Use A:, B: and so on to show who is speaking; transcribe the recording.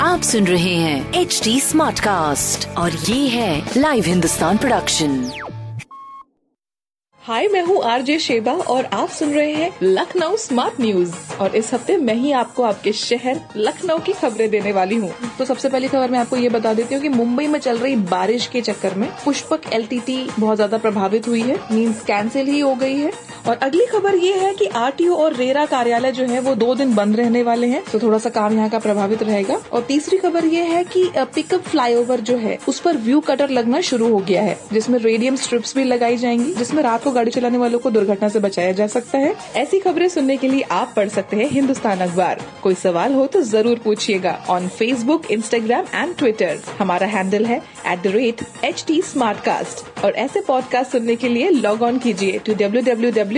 A: आप सुन रहे हैं एच डी स्मार्ट कास्ट और ये है लाइव हिंदुस्तान प्रोडक्शन
B: हाय मैं हूँ आरजे शेबा और आप सुन रहे हैं लखनऊ स्मार्ट न्यूज़ और इस हफ़्ते मैं ही आपको आपके शहर लखनऊ की खबरें देने वाली हूँ। तो सबसे पहली खबर मैं आपको ये बता देती हूँ कि मुंबई में चल रही बारिश के चक्कर में पुष्पक एलटीटी बहुत ज़्यादा प्रभावित हुई है। मीन्स कैंसिल ही हो गई है। और अगली खबर ये है कि आरटीओ और रेरा कार्यालय जो है वो दो दिन बंद रहने वाले हैं तो थोड़ा सा काम यहाँ का प्रभावित रहेगा। और तीसरी खबर ये है कि पिकअप फ्लाईओवर जो है, उस पर व्यू कटर लगना शुरू हो गया है, जिसमें रेडियम स्ट्रिप्स भी लगाई जाएँगी, जिसमें रात को गाड़ी चलाने वालों को दुर्घटना से बचाया जा सकता है। ऐसी खबरें सुनने के लिए आप पढ़ सकते हैं हिंदुस्तान अखबार। कोई सवाल हो तो ज़रूर पूछिएगा on Facebook Instagram and Twitter हमारा हैंडल है at the rate H T और ऐसे पॉडकास्ट सुनने के लिए लॉग ऑन कीजिए to W W W